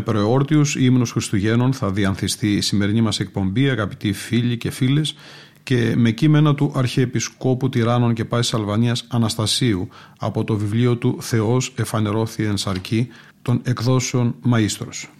Με προεόρτιους ύμνους Χριστουγέννων θα διανθιστεί η σημερινή μας εκπομπή αγαπητοί φίλοι και φίλες και με κείμενα του Αρχιεπισκόπου Τυράννων και Πάσης Αλβανίας Αναστασίου από το βιβλίο του «Θεός εφανερώθη εν σαρκή» των εκδόσεων Μαΐστρος.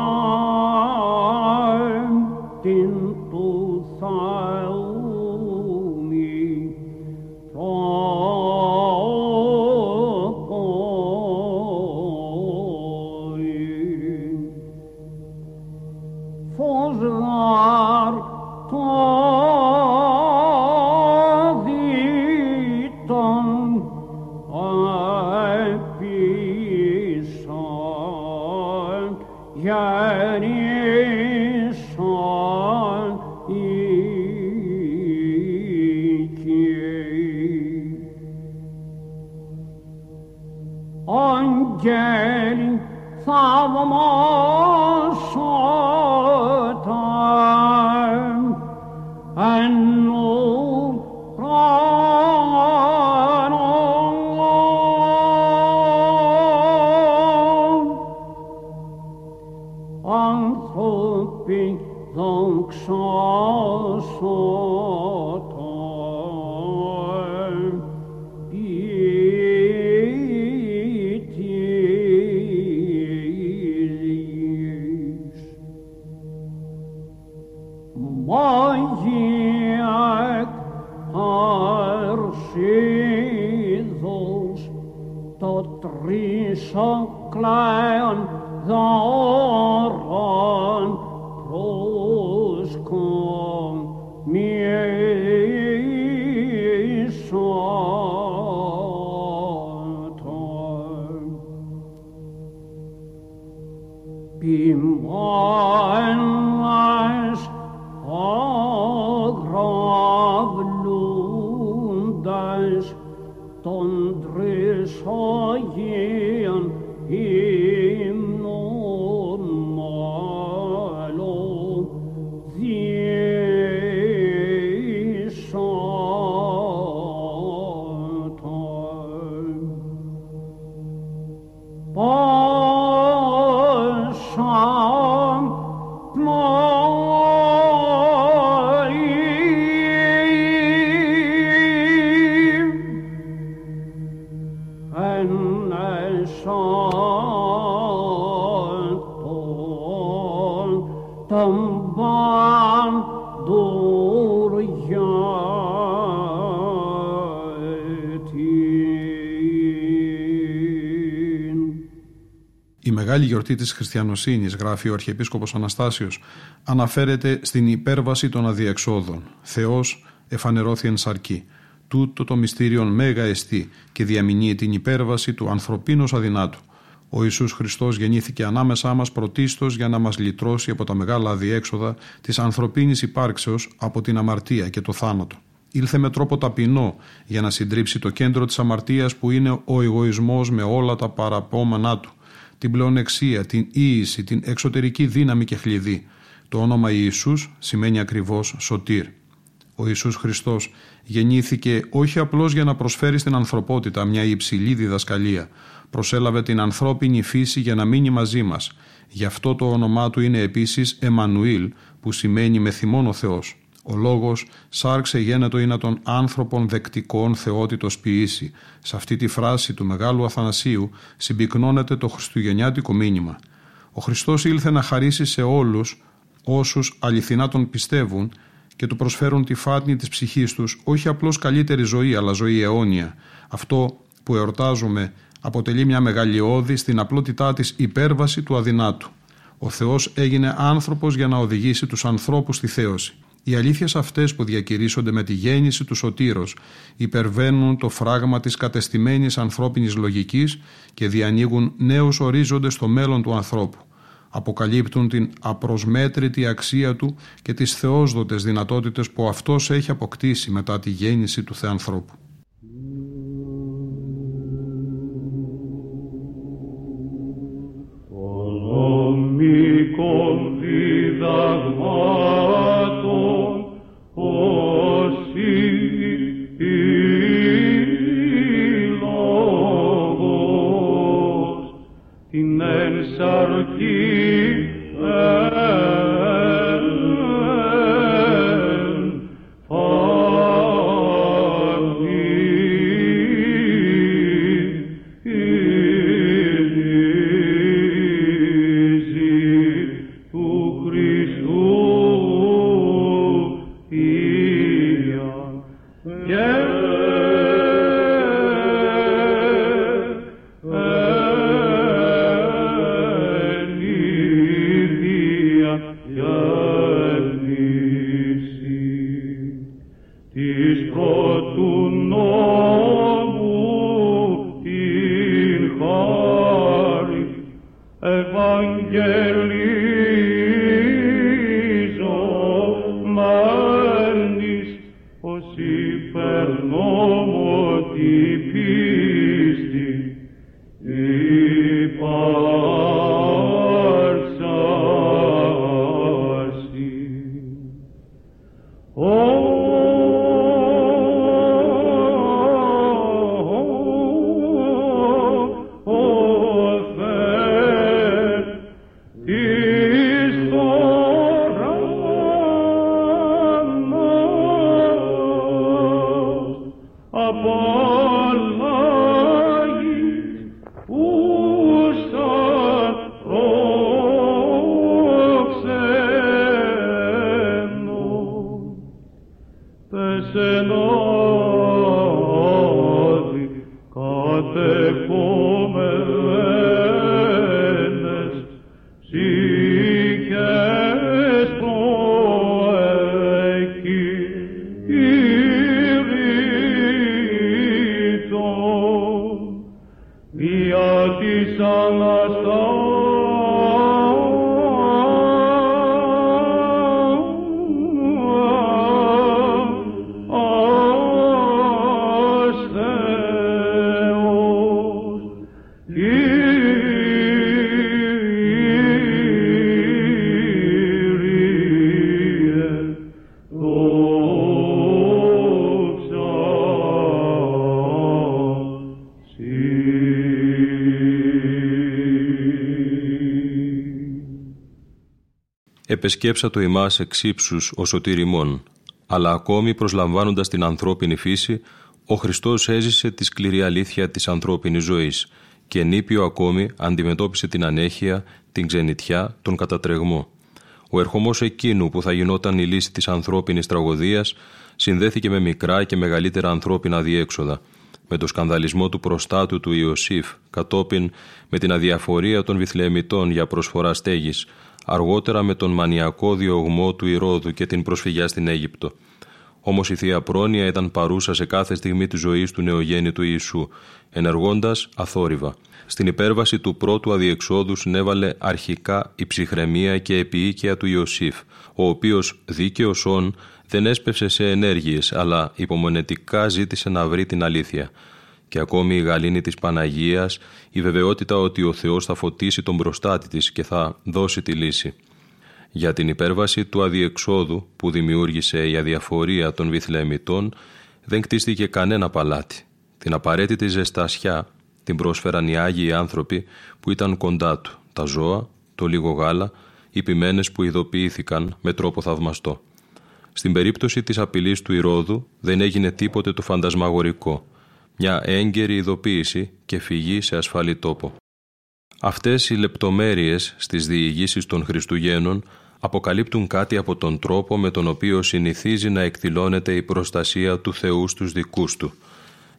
soyen μεγάλη γιορτή της χριστιανοσύνης, γράφει ο Αρχιεπίσκοπος Αναστάσιος, αναφέρεται στην υπέρβαση των αδιεξόδων. Θεός εφανερώθη εν σαρκή. Τούτο το μυστήριον μέγα εστί και διαμηνύει την υπέρβαση του ανθρωπίνος αδυνάτου. Ο Ιησούς Χριστός γεννήθηκε ανάμεσά μας πρωτίστως για να μας λυτρώσει από τα μεγάλα αδιέξοδα της ανθρωπίνης υπάρξεως από την αμαρτία και το θάνατο. Ήλθε με τρόπο ταπεινό για να συντρίψει το κέντρο της αμαρτίας που είναι ο εγωισμός με όλα τα παραπόμενά του την πλεονεξία, την ίηση, την εξωτερική δύναμη και χλειδί. Το όνομα Ιησούς σημαίνει ακριβώς σωτήρ. Ο Ιησούς Χριστός γεννήθηκε όχι απλώς για να προσφέρει στην ανθρωπότητα μια υψηλή διδασκαλία. Προσέλαβε την ανθρώπινη φύση για να μείνει μαζί μας. Γι' αυτό το όνομά του είναι επίσης Εμμανουήλ που σημαίνει με θυμόν ο Θεός. Ο λόγος «σάρξε γένετο είναι των άνθρωπων δεκτικών θεότητος ποιήσει». Σε αυτή τη φράση του Μεγάλου Αθανασίου συμπυκνώνεται το χριστουγεννιάτικο μήνυμα. Ο Χριστός ήλθε να χαρίσει σε όλους όσους αληθινά τον πιστεύουν και του προσφέρουν τη φάτνη της ψυχής τους όχι απλώς καλύτερη ζωή αλλά ζωή αιώνια. Αυτό που εορτάζουμε αποτελεί μια μεγαλειώδη στην απλότητά της υπέρβαση του αδυνάτου. Ο Θεός έγινε άνθρωπος για να οδηγήσει τους ανθρώπους στη θέωση. Οι αλήθειες αυτές που διακηρύσσονται με τη γέννηση του σωτήρος υπερβαίνουν το φράγμα της κατεστημένης ανθρώπινης λογικής και διανοίγουν νέους ορίζοντες στο μέλλον του ανθρώπου. Αποκαλύπτουν την απροσμέτρητη αξία του και τις θεόσδοτες δυνατότητες που αυτός έχει αποκτήσει μετά τη γέννηση του Θεανθρώπου. Επεσκέψα το ημάς εξύψους ο σωτήριμών, αλλά ακόμη προσλαμβάνοντας την ανθρώπινη φύση, ο Χριστός έζησε τη σκληρή αλήθεια της ανθρώπινης ζωής και νήπιο ακόμη αντιμετώπισε την ανέχεια, την ξενιτιά, τον κατατρεγμό. Ο ερχομός εκείνου που θα γινόταν η λύση της ανθρώπινης τραγωδίας συνδέθηκε με μικρά και μεγαλύτερα ανθρώπινα διέξοδα, με το σκανδαλισμό του προστάτου του Ιωσήφ, κατόπιν με την αδιαφορία των Βιθλεμιτών για προσφορά στέγης, αργότερα με τον μανιακό διωγμό του Ηρώδου και την προσφυγιά στην Αίγυπτο. Όμως η Θεία Πρόνοια ήταν παρούσα σε κάθε στιγμή της ζωής του νεογέννητου Ιησού, ενεργώντας αθόρυβα. Στην υπέρβαση του πρώτου αδιεξόδου συνέβαλε αρχικά η ψυχραιμία και επίοικια του Ιωσήφ, ο οποίος δίκαιος όν δεν έσπευσε σε ενέργειες, αλλά υπομονετικά ζήτησε να βρει την αλήθεια. Και ακόμη η γαλήνη της Παναγίας, η βεβαιότητα ότι ο Θεός θα φωτίσει τον μπροστάτη της και θα δώσει τη λύση. Για την υπέρβαση του αδιεξόδου που δημιούργησε η αδιαφορία των Βιθλεμιτών δεν κτίστηκε κανένα παλάτι. Την απαραίτητη ζεστασιά την πρόσφεραν οι Άγιοι άνθρωποι που ήταν κοντά του, τα ζώα, το λίγο γάλα, οι ποιμένες που ειδοποιήθηκαν με τρόπο θαυμαστό. Στην περίπτωση της απειλής του Ηρώδου δεν έγινε τίποτε το φαντασμαγορικό, μια έγκαιρη ειδοποίηση και φυγή σε ασφαλή τόπο. Αυτές οι λεπτομέρειες στις διηγήσεις των Χριστουγέννων αποκαλύπτουν κάτι από τον τρόπο με τον οποίο συνηθίζει να εκδηλώνεται η προστασία του Θεού στους δικούς του.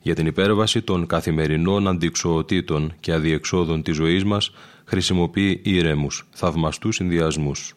Για την υπέρβαση των καθημερινών αντιξοοτήτων και αδιεξόδων της ζωής μας χρησιμοποιεί ήρεμους, θαυμαστούς συνδυασμούς.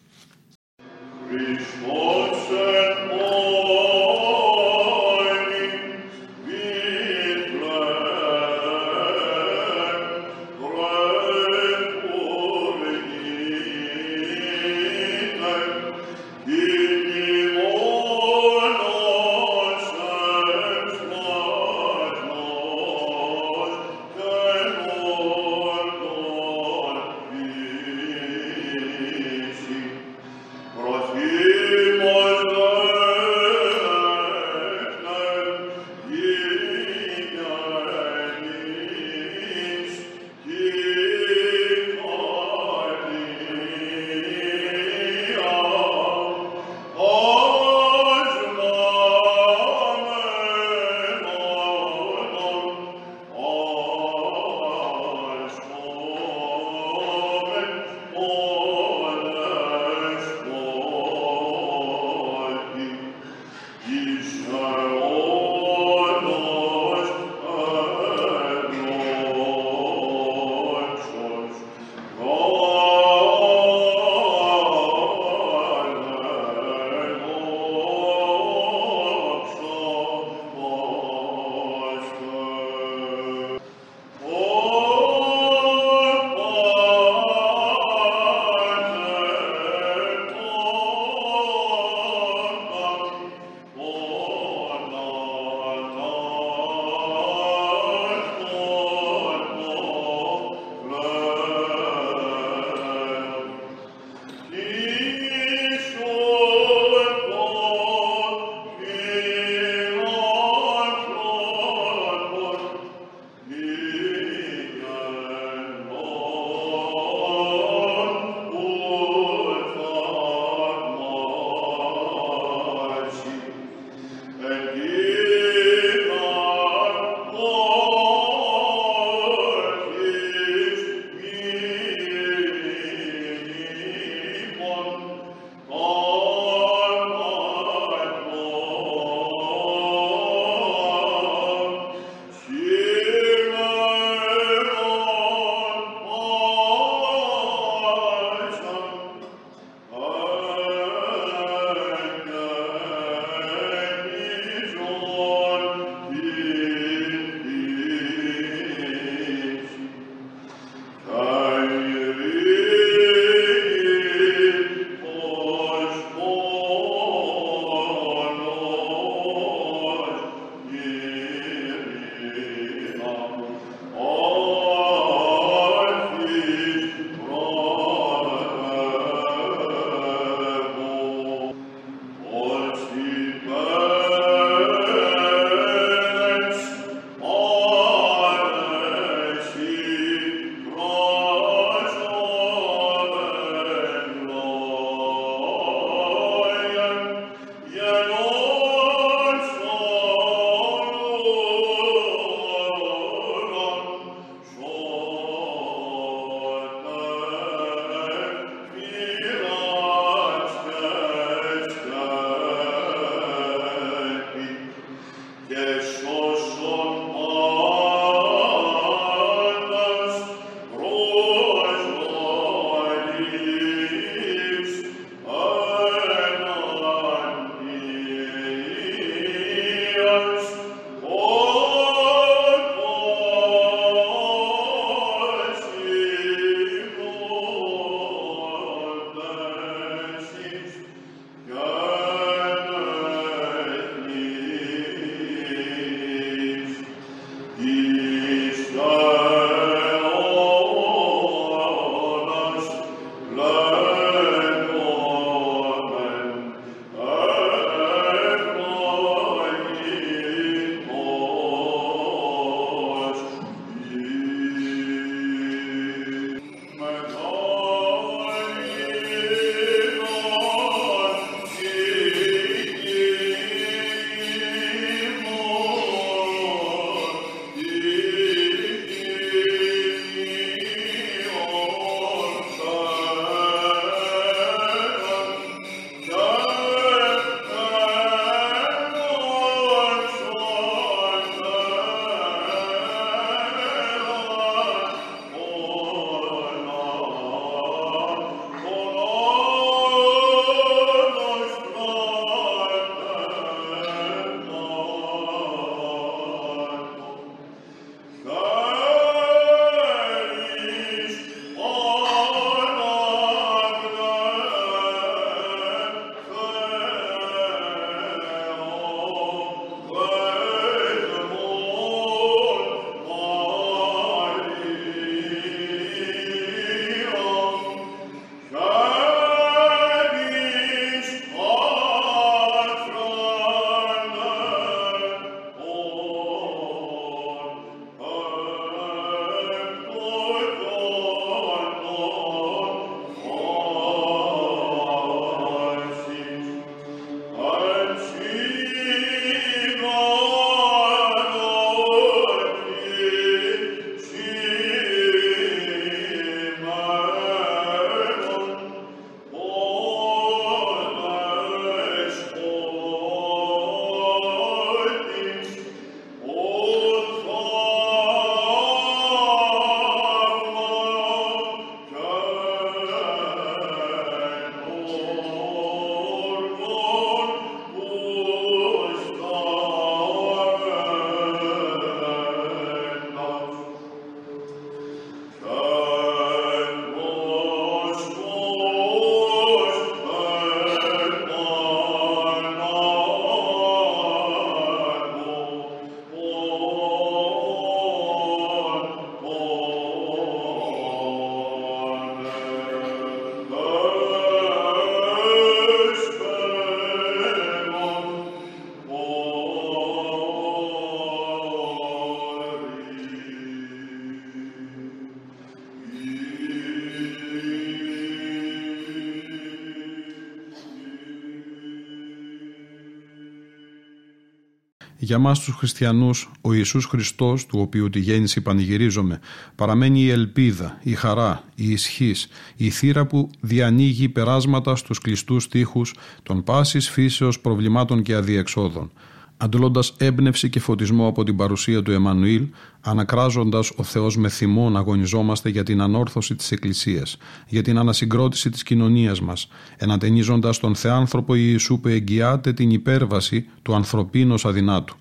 Για μας τους χριστιανούς, ο Ιησούς Χριστός, του οποίου τη γέννηση πανηγυρίζομαι, παραμένει η ελπίδα, η χαρά, η ισχύς, η θύρα που διανοίγει περάσματα στους κλειστούς τείχους των πάσης φύσεως προβλημάτων και αδιεξόδων αντλώντας έμπνευση και φωτισμό από την παρουσία του Εμμανουήλ, ανακράζοντας ο Θεός με θυμό να αγωνιζόμαστε για την ανόρθωση της Εκκλησίας, για την ανασυγκρότηση της κοινωνίας μας, ενατενίζοντας τον Θεάνθρωπο Ιησού που εγγυάται την υπέρβαση του ανθρωπίνου αδυνάτου.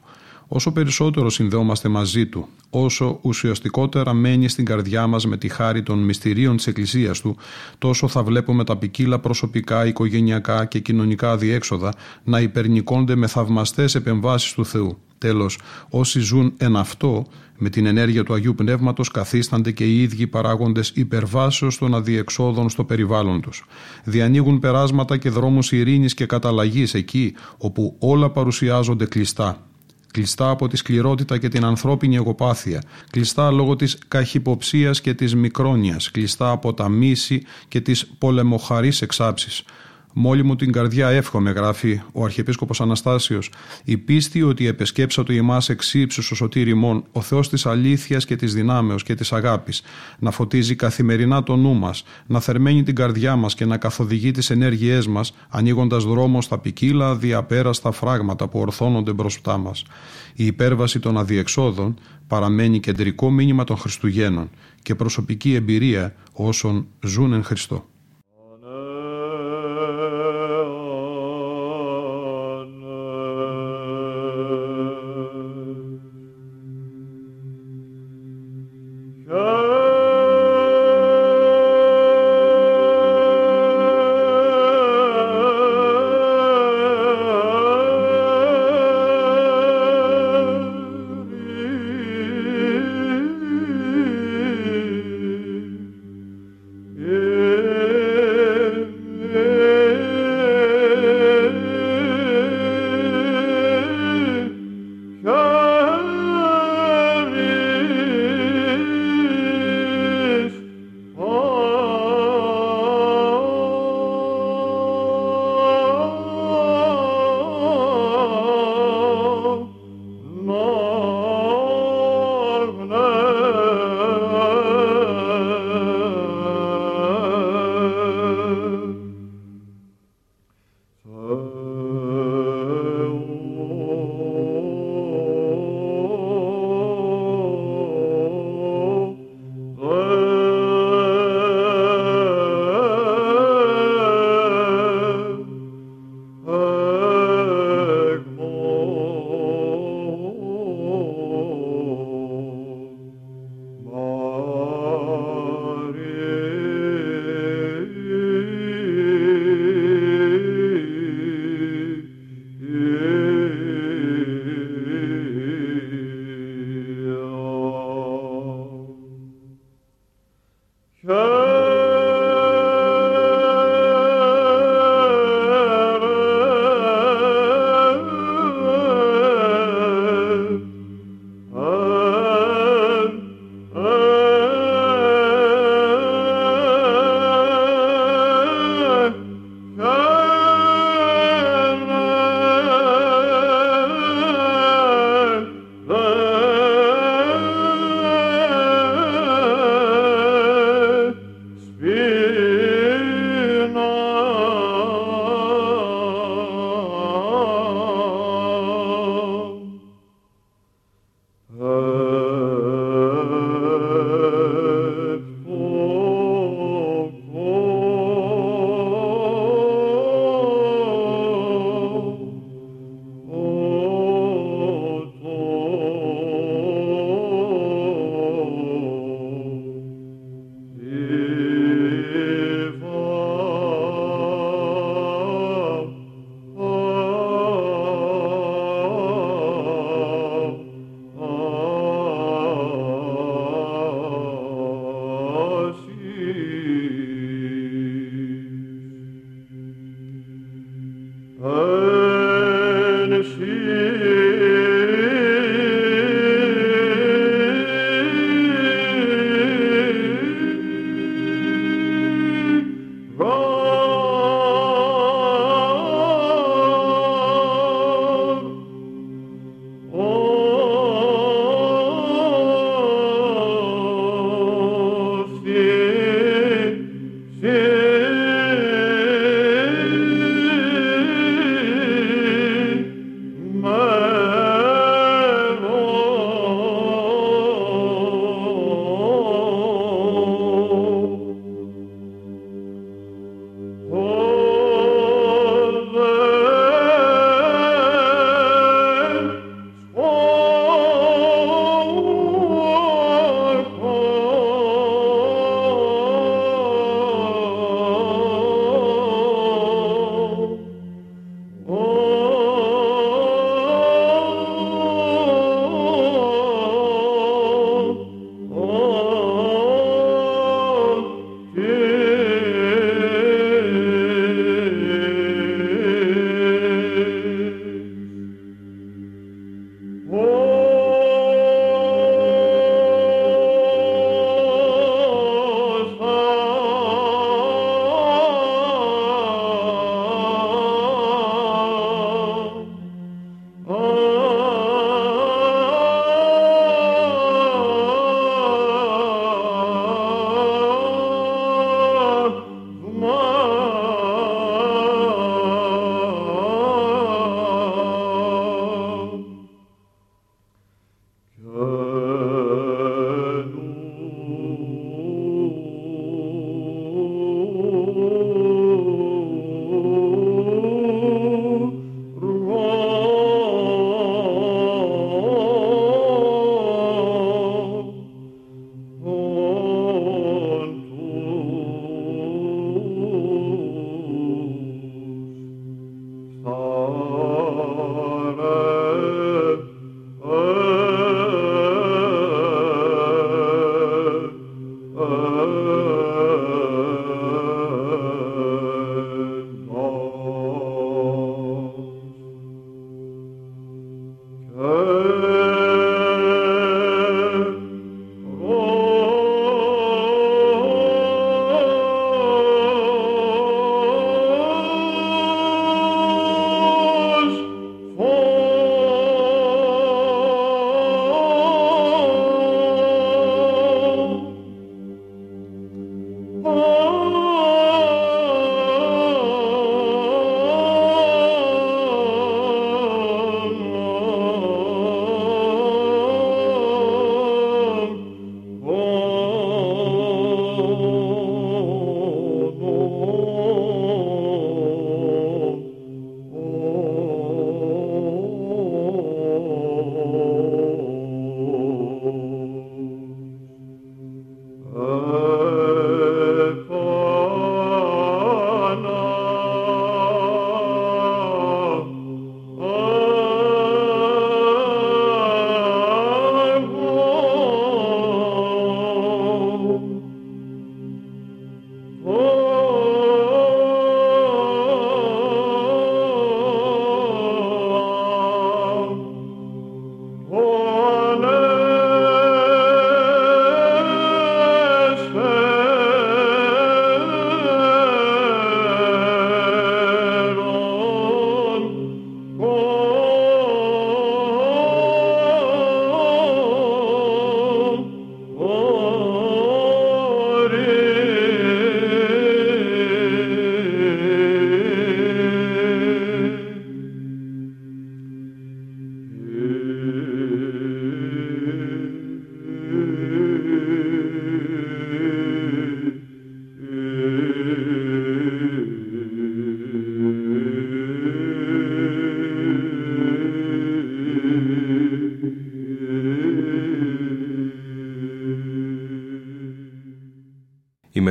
Όσο περισσότερο συνδεόμαστε μαζί Του, όσο ουσιαστικότερα μένει στην καρδιά μας με τη χάρη των μυστηρίων της Εκκλησίας Του, τόσο θα βλέπουμε τα ποικίλα προσωπικά, οικογενειακά και κοινωνικά αδιέξοδα να υπερνικώνται με θαυμαστές επεμβάσεις του Θεού. Τέλος, όσοι ζουν εν αυτό, με την ενέργεια του Αγίου Πνεύματος καθίστανται και οι ίδιοι παράγοντες υπερβάσεως των αδιεξόδων στο περιβάλλον τους. Διανοίγουν περάσματα και δρόμους ειρήνης και καταλλαγής εκεί όπου όλα παρουσιάζονται κλειστά κλειστά από τη σκληρότητα και την ανθρώπινη εγωπάθεια, κλειστά λόγω της καχυποψίας και της μικρόνιας, κλειστά από τα μίση και τις πολεμοχαρείς εξάψεις, Μόλι μου την καρδιά εύχομαι, γράφει ο Αρχιεπίσκοπος Αναστάσιος, η πίστη ότι επεσκέψα του ημάς εξύψου ο σωτήρ ημών, ο Θεός της αλήθειας και της δυνάμεως και της αγάπης, να φωτίζει καθημερινά το νου μας, να θερμαίνει την καρδιά μας και να καθοδηγεί τις ενέργειές μας, ανοίγοντας δρόμο στα ποικίλα διαπέραστα φράγματα που ορθώνονται μπροστά μας. Η υπέρβαση των αδιεξόδων παραμένει κεντρικό μήνυμα των Χριστουγέννων και προσωπική εμπειρία όσων ζουν εν Χριστώ.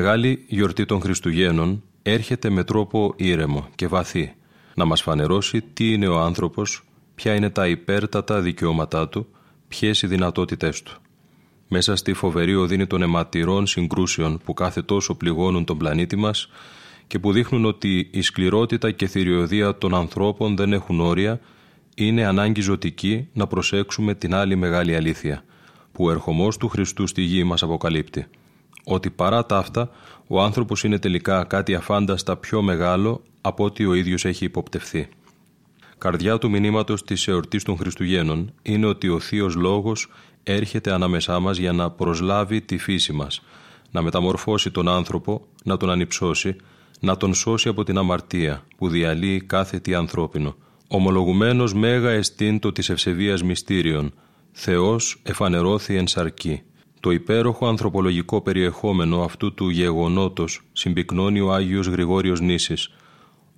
Μεγάλη γιορτή των Χριστουγέννων έρχεται με τρόπο ήρεμο και βαθύ να μας φανερώσει τι είναι ο άνθρωπος, ποια είναι τα υπέρτατα δικαιώματά του, ποιες οι δυνατότητές του. Μέσα στη φοβερή οδύνη των αιματηρών συγκρούσεων που κάθε τόσο πληγώνουν τον πλανήτη μας και που δείχνουν ότι η σκληρότητα και θηριωδία των ανθρώπων δεν έχουν όρια, είναι ανάγκη ζωτική να προσέξουμε την άλλη μεγάλη αλήθεια, που ο ερχομός του Χριστού στη γη μας αποκαλύπτει. Ότι παρά τα αυτά, ο άνθρωπος είναι τελικά κάτι αφάνταστα πιο μεγάλο από ό,τι ο ίδιος έχει υποπτευθεί. Καρδιά του μηνύματος της εορτής των Χριστουγέννων είναι ότι ο Θείος Λόγος έρχεται ανάμεσά μας για να προσλάβει τη φύση μας, να μεταμορφώσει τον άνθρωπο, να τον ανυψώσει, να τον σώσει από την αμαρτία που διαλύει κάθε τι ανθρώπινο. Ομολογουμένος μέγα εστίντο της ευσεβίας μυστήριων, Θεός εφανερώθη εν σαρκή. Το υπέροχο ανθρωπολογικό περιεχόμενο αυτού του γεγονότος συμπυκνώνει ο Άγιος Γρηγόριος Νήσης.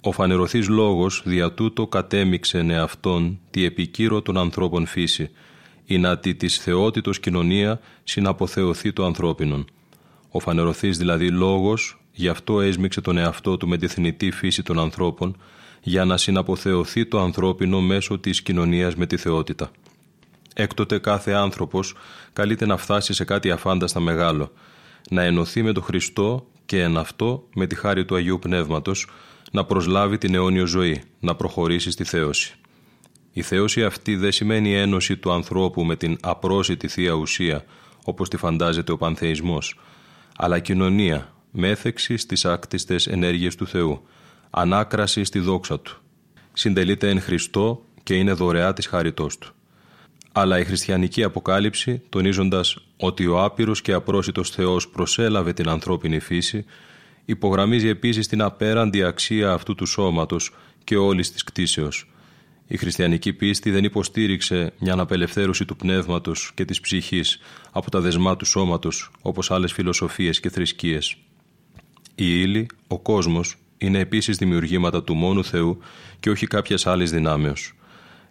Ο φανερωθής λόγος δια τούτο κατέμιξεν εαυτόν τη επικύρο των ανθρώπων φύση, ή να τη της θεότητος κοινωνία συναποθεωθεί το ανθρώπινον. Ο φανερωθής δηλαδή λόγος, γι' αυτό έσμιξε τον εαυτό του με τη θνητή φύση των ανθρώπων, για να συναποθεωθεί το ανθρώπινο μέσω της κοινωνίας με τη θεότητα. Έκτοτε κάθε άνθρωπος καλείται να φτάσει σε κάτι αφάνταστα μεγάλο, να ενωθεί με τον Χριστό και εν αυτό με τη χάρη του Αγίου Πνεύματος να προσλάβει την αιώνιο ζωή, να προχωρήσει στη θέωση. Η θέωση αυτή δεν σημαίνει ένωση του ανθρώπου με την απρόσιτη Θεία Ουσία, όπως τη φαντάζεται ο Πανθεϊσμός, αλλά κοινωνία, μέθεξη στις άκτιστες ενέργειες του Θεού, ανάκραση στη δόξα Του. Συντελείται εν Χριστώ και είναι δωρεά της χάριτός Του. Αλλά η χριστιανική αποκάλυψη, τονίζοντας ότι ο άπειρος και απρόσιτος Θεός προσέλαβε την ανθρώπινη φύση, υπογραμμίζει επίσης την απέραντη αξία αυτού του σώματος και όλης της κτίσεως. Η χριστιανική πίστη δεν υποστήριξε μια απελευθέρωση του πνεύματος και της ψυχής από τα δεσμά του σώματος, όπως άλλες φιλοσοφίες και θρησκείες. Η ύλη, ο κόσμος, είναι επίσης δημιουργήματα του μόνου Θεού και όχι κάποιας άλλης δυνάμεως.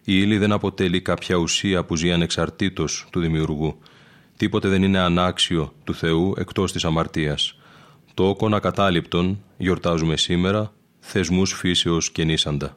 Η ύλη δεν αποτελεί κάποια ουσία που ζει ανεξαρτήτως του δημιουργού. Τίποτε δεν είναι ανάξιο του Θεού εκτός της αμαρτίας. Το όκον ακατάληπτον γιορτάζουμε σήμερα θεσμούς φύσεως και νήσαντα.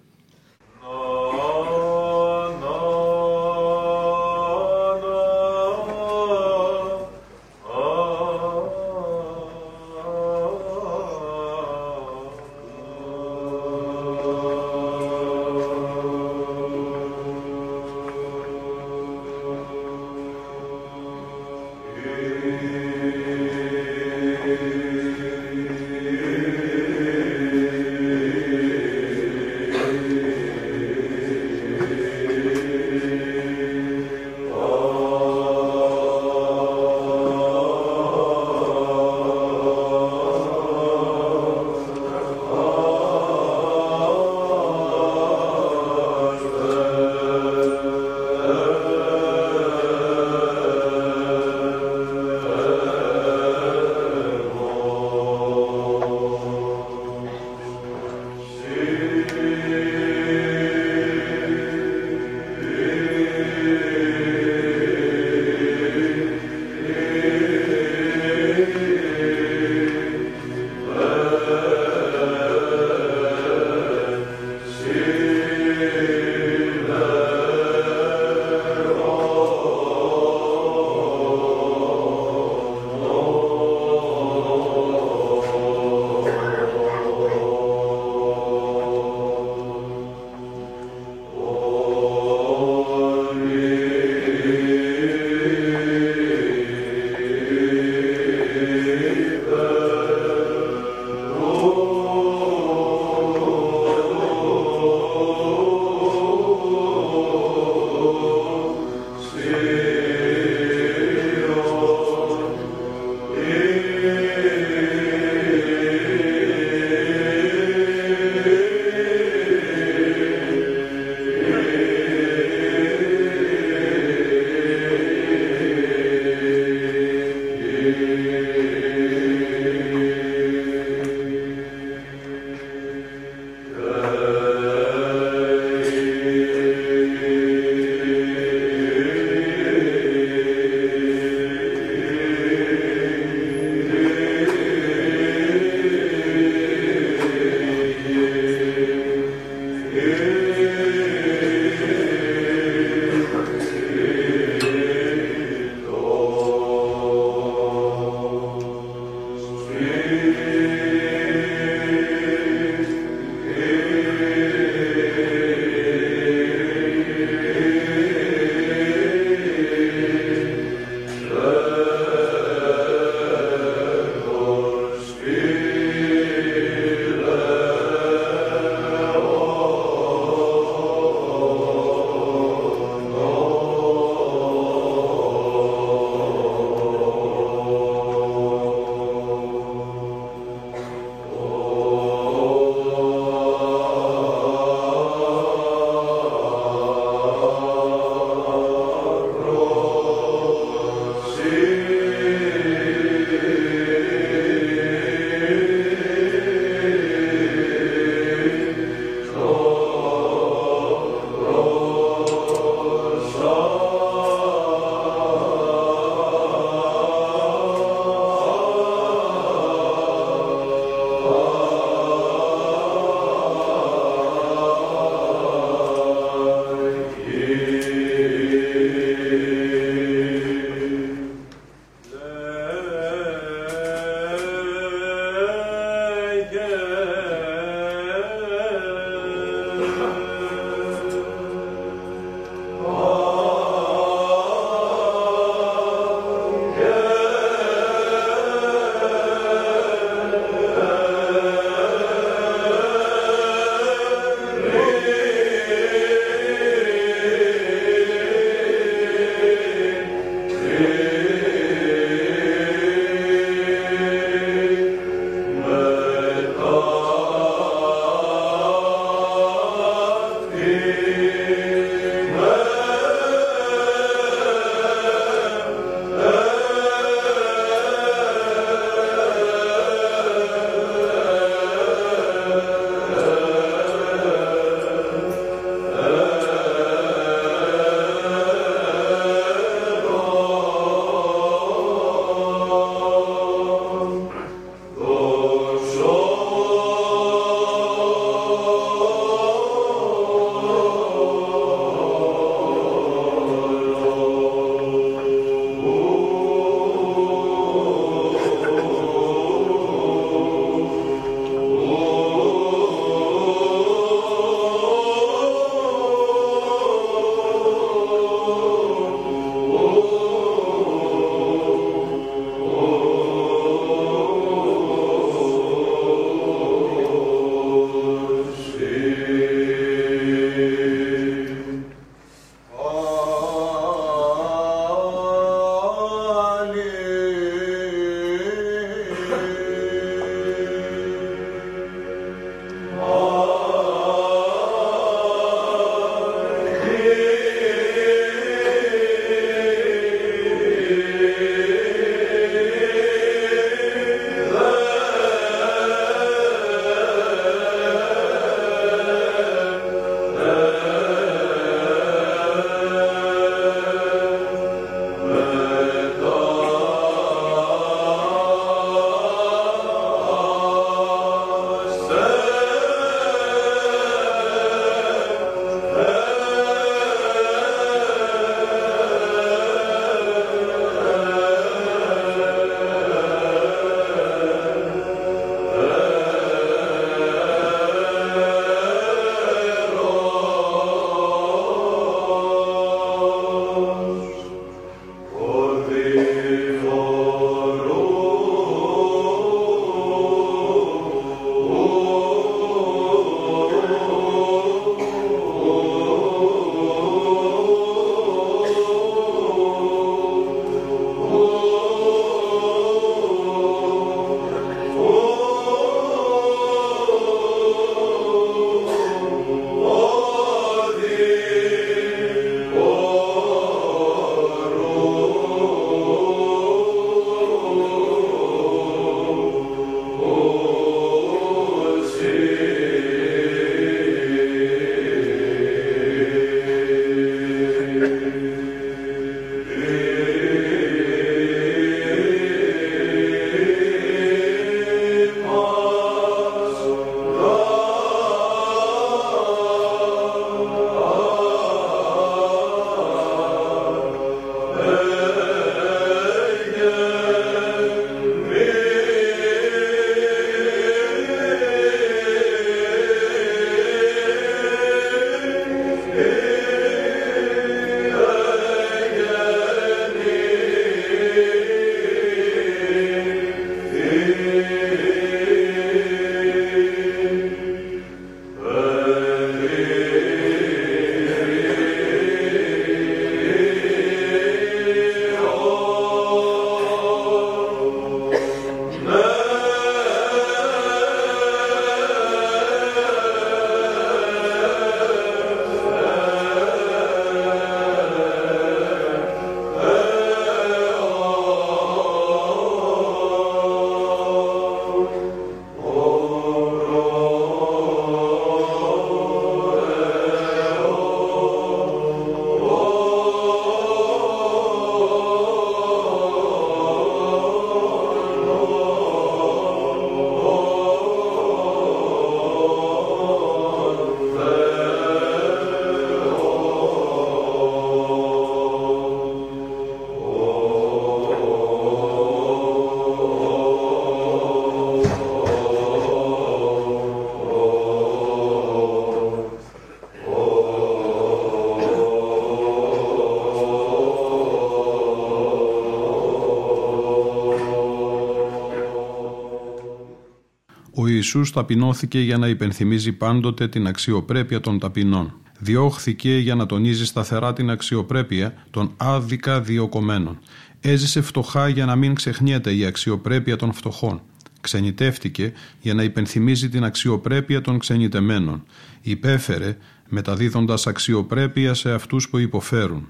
Ιησούς ταπεινώθηκε για να υπενθυμίζει πάντοτε την αξιοπρέπεια των ταπεινών. Διώχθηκε για να τονίζει σταθερά την αξιοπρέπεια των άδικα διοκομένων. Έζησε φτωχά για να μην ξεχνιέται η αξιοπρέπεια των φτωχών. Ξενιτεύτηκε για να υπενθυμίζει την αξιοπρέπεια των ξενιτεμένων. Υπέφερε μεταδίδοντας αξιοπρέπεια σε αυτούς που υποφέρουν.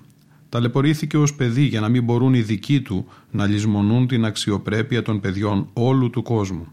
Ταλαιπωρήθηκε ως παιδί για να μην μπορούν οι δικοί του να λησμονούν την αξιοπρέπεια των παιδιών όλου του κόσμου.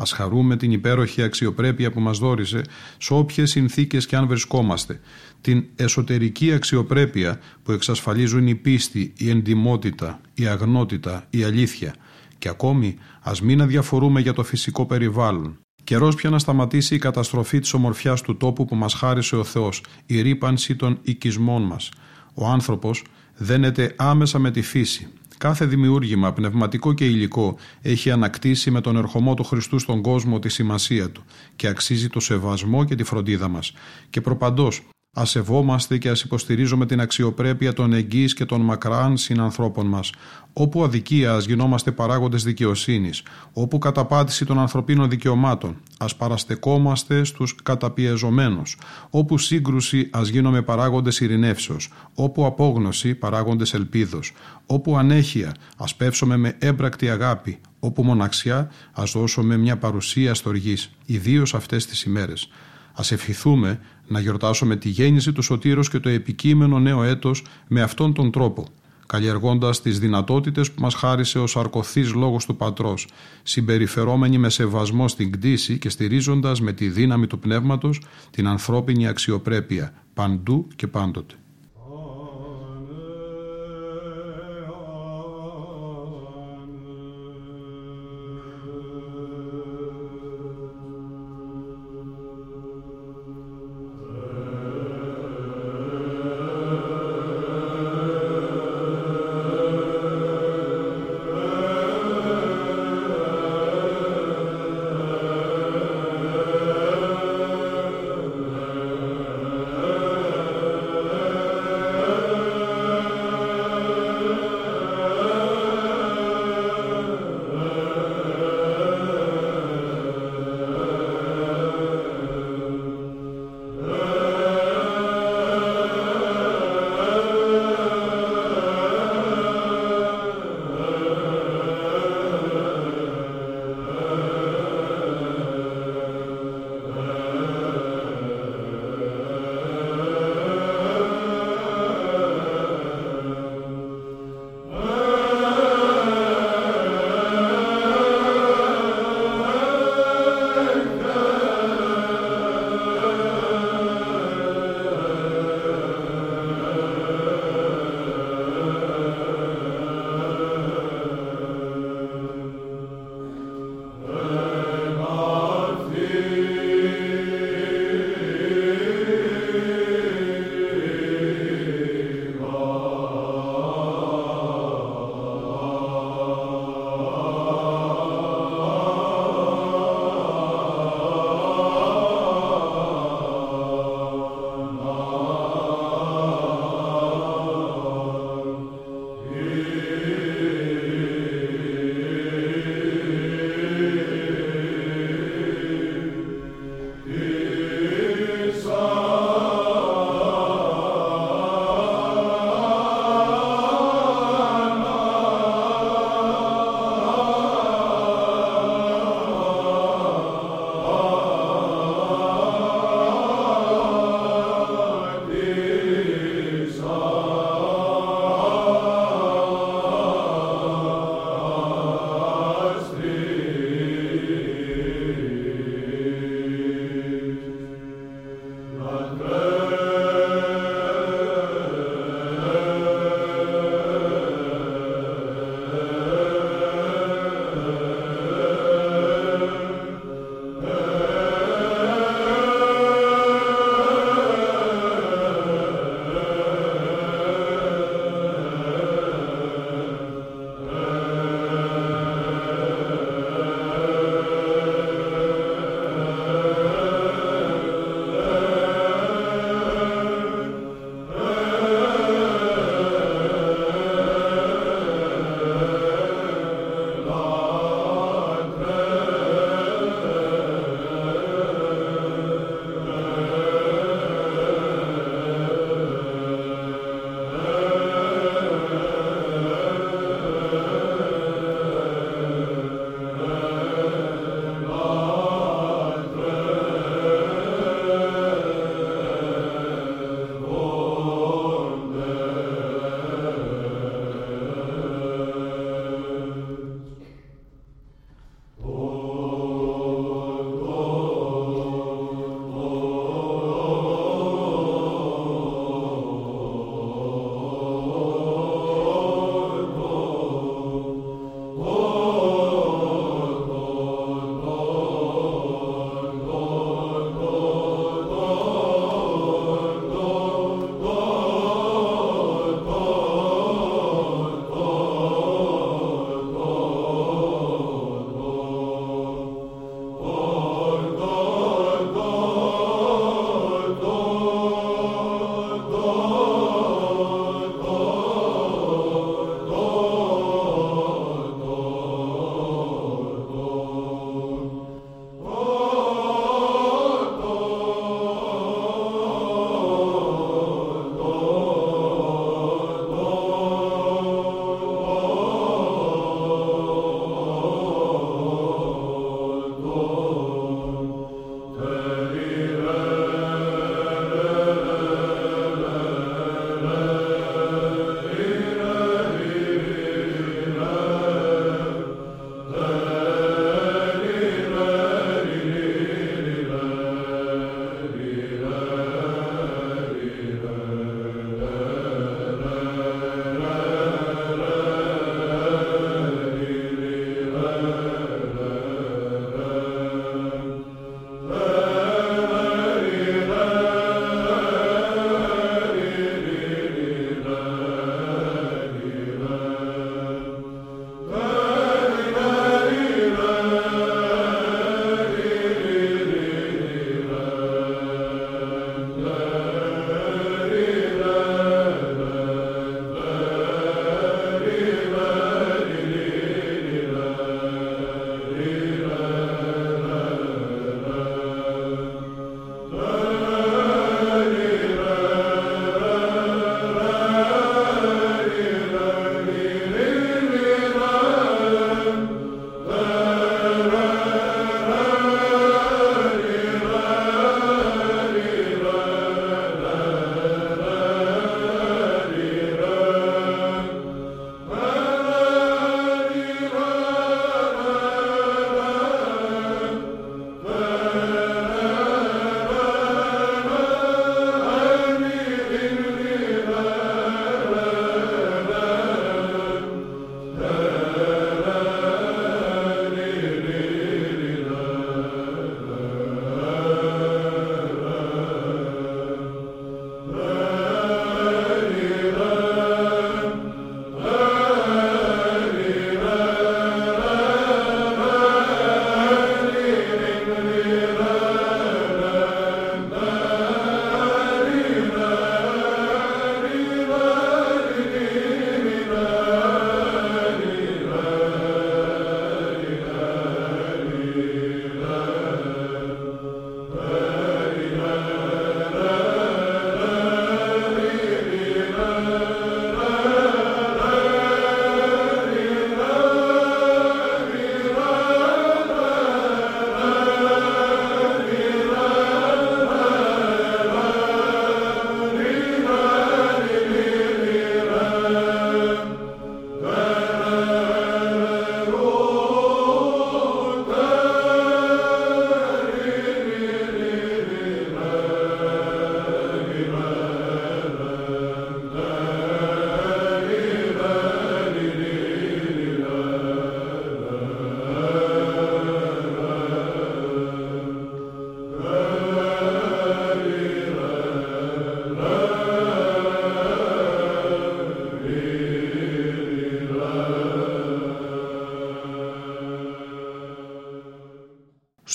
Α χαρούμε την υπέροχη αξιοπρέπεια που μας δόρισε σε όποιες συνθήκες και αν βρισκόμαστε. Την εσωτερική αξιοπρέπεια που εξασφαλίζουν η πίστη, η εντιμότητα, η αγνότητα, η αλήθεια. Και ακόμη ας μην αδιαφορούμε για το φυσικό περιβάλλον. Καιρός πια να σταματήσει η καταστροφή της ομορφιάς του τόπου που μας χάρισε ο Θεός, η ρήπανση των οικισμών μας. Ο άνθρωπος δένεται άμεσα με τη φύση. Κάθε δημιούργημα, πνευματικό και υλικό, έχει ανακτήσει με τον ερχομό του Χριστού στον κόσμο τη σημασία του και αξίζει το σεβασμό και τη φροντίδα μας. Και προπαντός, Α σεβόμαστε και ας υποστηρίζουμε την αξιοπρέπεια των εγγύης και των μακράν συνανθρώπων μας. Όπου αδικίας, α γινόμαστε παράγοντες δικαιοσύνης. Όπου καταπάτηση των ανθρωπίνων δικαιωμάτων, ας παραστεκόμαστε στους καταπιεζομένους. Όπου σύγκρουση, ας γίνομαι παράγοντες ειρηνεύσεως. Όπου απόγνωση, παράγοντες ελπίδος. Όπου ανέχεια, ας πεύσουμε με έμπρακτη αγάπη. Όπου μοναξιά, ας δώσουμε μια παρουσία στοργής, ιδίως αυτές τις ημέρες. Ας ευχηθούμε να γιορτάσουμε τη γέννηση του Σωτήρος και το επικείμενο νέο έτος με αυτόν τον τρόπο, καλλιεργώντας τις δυνατότητες που μας χάρισε ο σαρκωθής λόγος του Πατρός, συμπεριφερόμενοι με σεβασμό στην κτήση και στηρίζοντας με τη δύναμη του πνεύματος την ανθρώπινη αξιοπρέπεια, παντού και πάντοτε.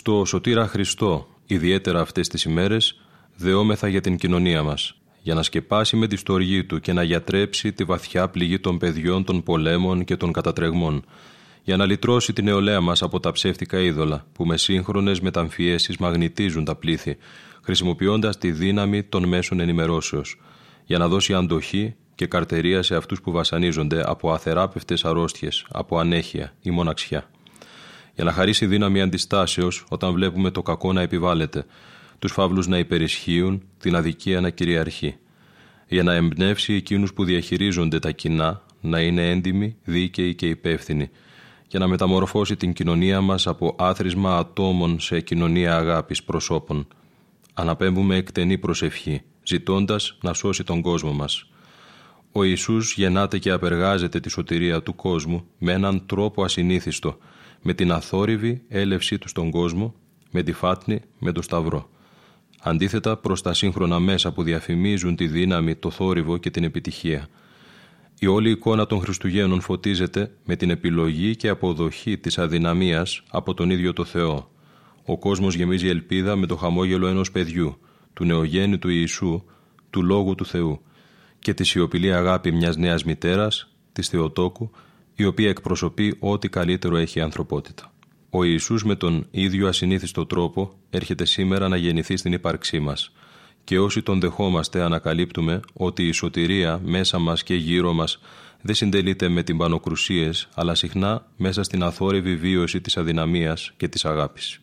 Στο Σωτήρα Χριστό, ιδιαίτερα αυτές τις ημέρες, δεόμεθα για την κοινωνία μας, για να σκεπάσει με τη στοργή του και να γιατρέψει τη βαθιά πληγή των παιδιών των πολέμων και των κατατρεγμών, για να λυτρώσει την νεολαία μας από τα ψεύτικα είδωλα, που με σύγχρονες μεταμφιέσεις μαγνητίζουν τα πλήθη, χρησιμοποιώντας τη δύναμη των μέσων ενημερώσεως, για να δώσει αντοχή και καρτερία σε αυτούς που βασανίζονται από αθεράπευτες αρρώστιες, από ανέχεια ή μοναξιά. Για να χαρίσει δύναμη αντιστάσεως όταν βλέπουμε το κακό να επιβάλλεται, τους φαύλους να υπερισχύουν, την αδικία να κυριαρχεί. Για να εμπνεύσει εκείνους που διαχειρίζονται τα κοινά να είναι έντιμοι, δίκαιοι και υπεύθυνοι, για να μεταμορφώσει την κοινωνία μας από άθροισμα ατόμων σε κοινωνία αγάπης προσώπων. Αναπέμπουμε εκτενή προσευχή, ζητώντας να σώσει τον κόσμο μας. Ο Ιησούς γεννάται και απεργάζεται τη σωτηρία του κόσμου με έναν τρόπο ασυνήθιστο, με την αθόρυβη έλευσή του στον κόσμο, με τη φάτνη, με το σταυρό. Αντίθετα προς τα σύγχρονα μέσα που διαφημίζουν τη δύναμη, το θόρυβο και την επιτυχία. Η όλη εικόνα των Χριστουγέννων φωτίζεται με την επιλογή και αποδοχή της αδυναμίας από τον ίδιο το Θεό. Ο κόσμος γεμίζει ελπίδα με το χαμόγελο ενός παιδιού, του νεογέννητου Ιησού, του Λόγου του Θεού και τη σιωπηλή αγάπη μιας νέας μητέρας, της Θεοτόκου, η οποία εκπροσωπεί ό,τι καλύτερο έχει η ανθρωπότητα. Ο Ιησούς με τον ίδιο ασυνήθιστο τρόπο έρχεται σήμερα να γεννηθεί στην ύπαρξή μας και όσοι τον δεχόμαστε ανακαλύπτουμε ότι η σωτηρία μέσα μας και γύρω μας δεν συντελείται με την πανοκρουσίες αλλά συχνά μέσα στην αθόρυβη βίωση της αδυναμίας και της αγάπης.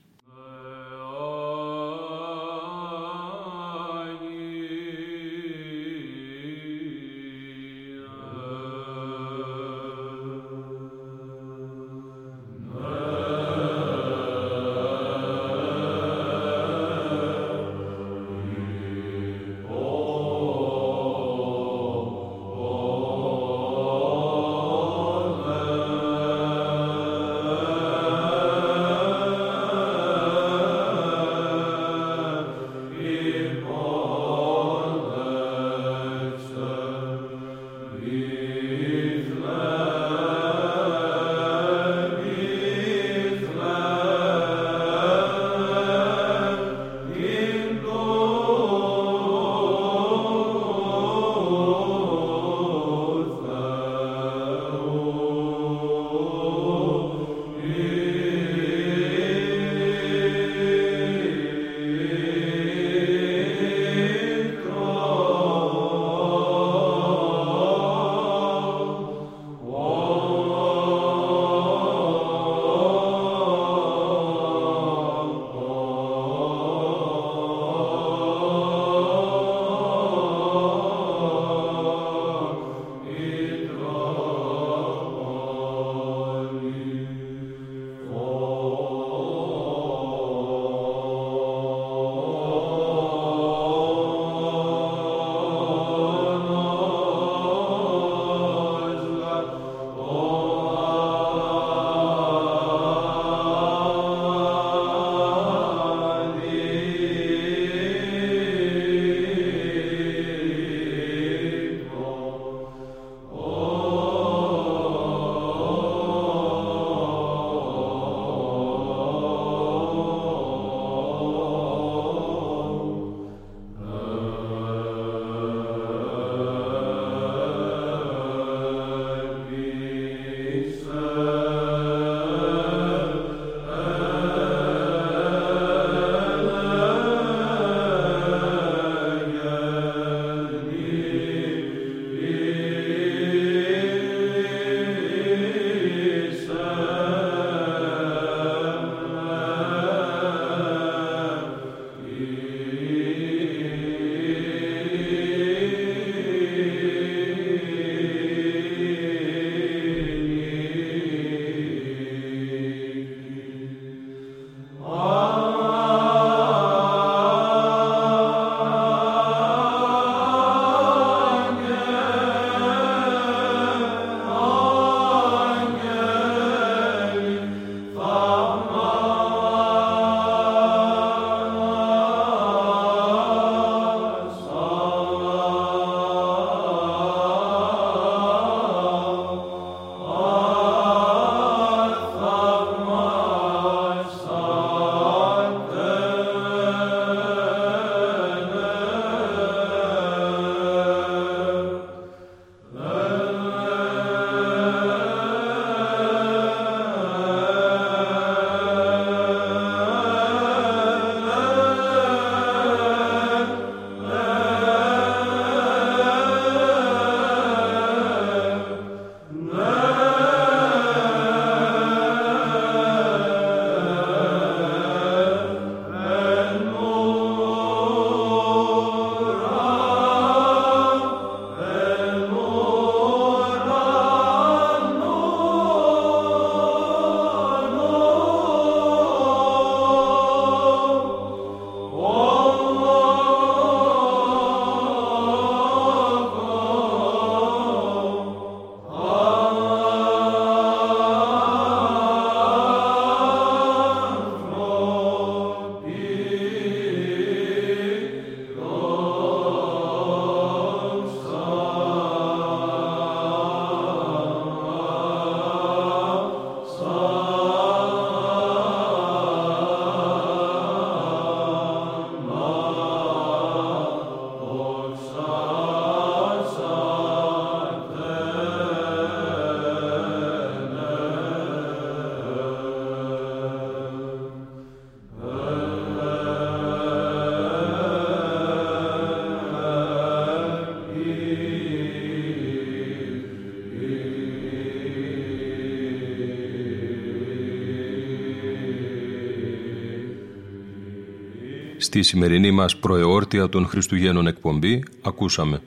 Στη σημερινή μας προεόρτια των Χριστουγέννων εκπομπή ακούσαμε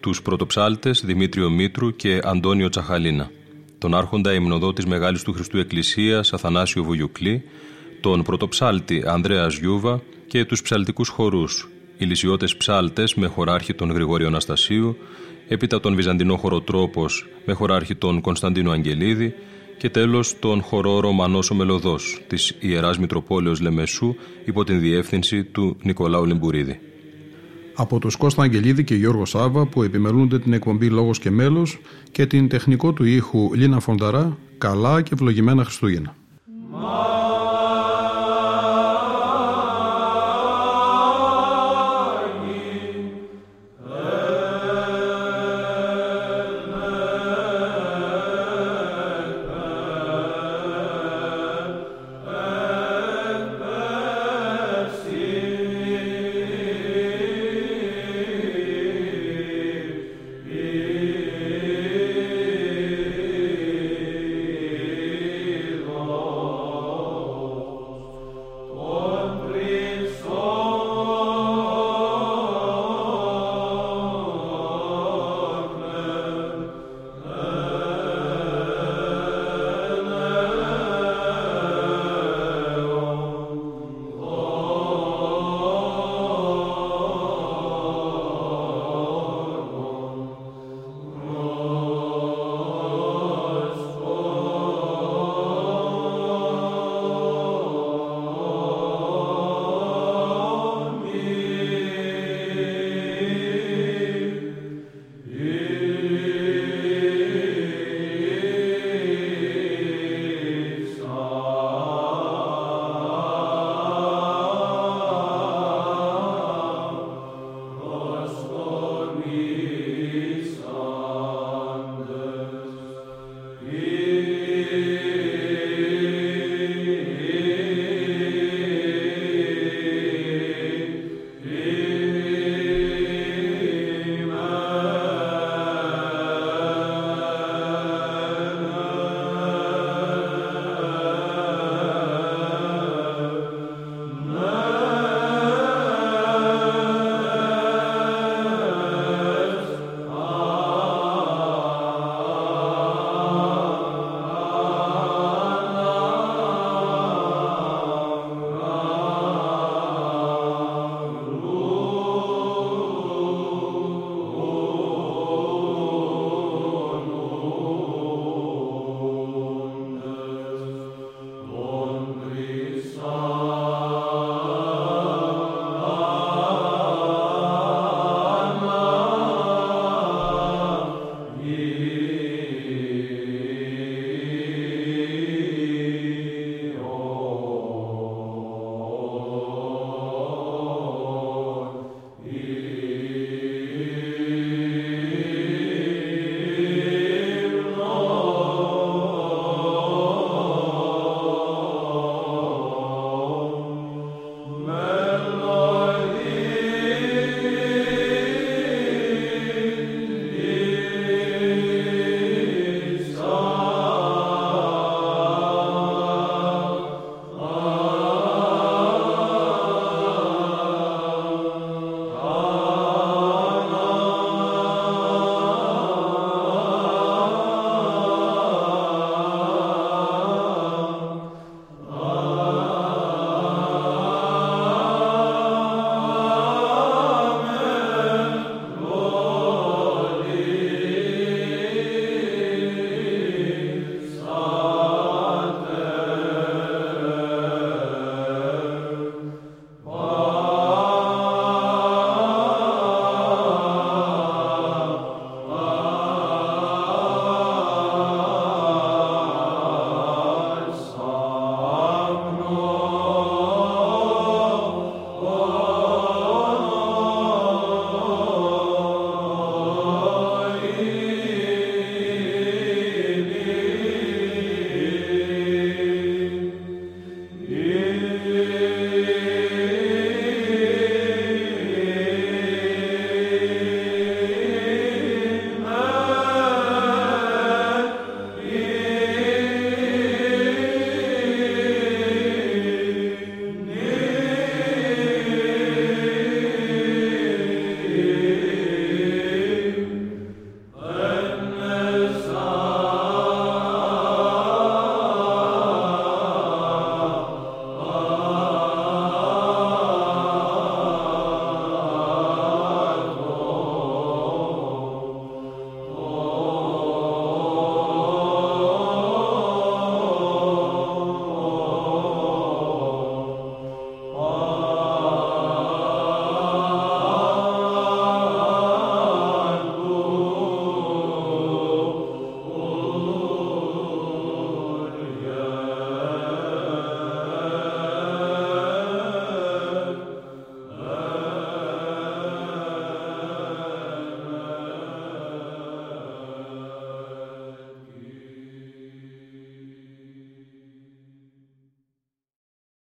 τους πρωτοψάλτες Δημήτριο Μήτρου και Αντώνιο Τσαχαλίνα, τον άρχοντα υμνοδότης Μεγάλης του Χριστού Εκκλησίας Αθανάσιο Βουγιουκλή, τον πρωτοψάλτη Ανδρέας Γιούβα και τους ψαλτικούς χορούς, ηλισιώτες ψάλτες με χωράρχη τον Γρηγόριο Αναστασίου, έπειτα τον Βυζαντινό χοροτρόπος με χωράρχη τον Κωνσταντίνο Αγγελίδη και τέλος τον χορό Ρωμανός ο Μελωδός της Ιεράς Μητροπόλεως Λεμεσού υπό την διεύθυνση του Νικολάου Λιμπουρίδη. Από τους Κώστα Αγγελίδη και Γιώργο Σάβα που επιμελούνται την εκπομπή Λόγος και Μέλος και την τεχνικό του ήχου Λίνα Φονταρά, καλά και ευλογημένα Χριστούγεννα.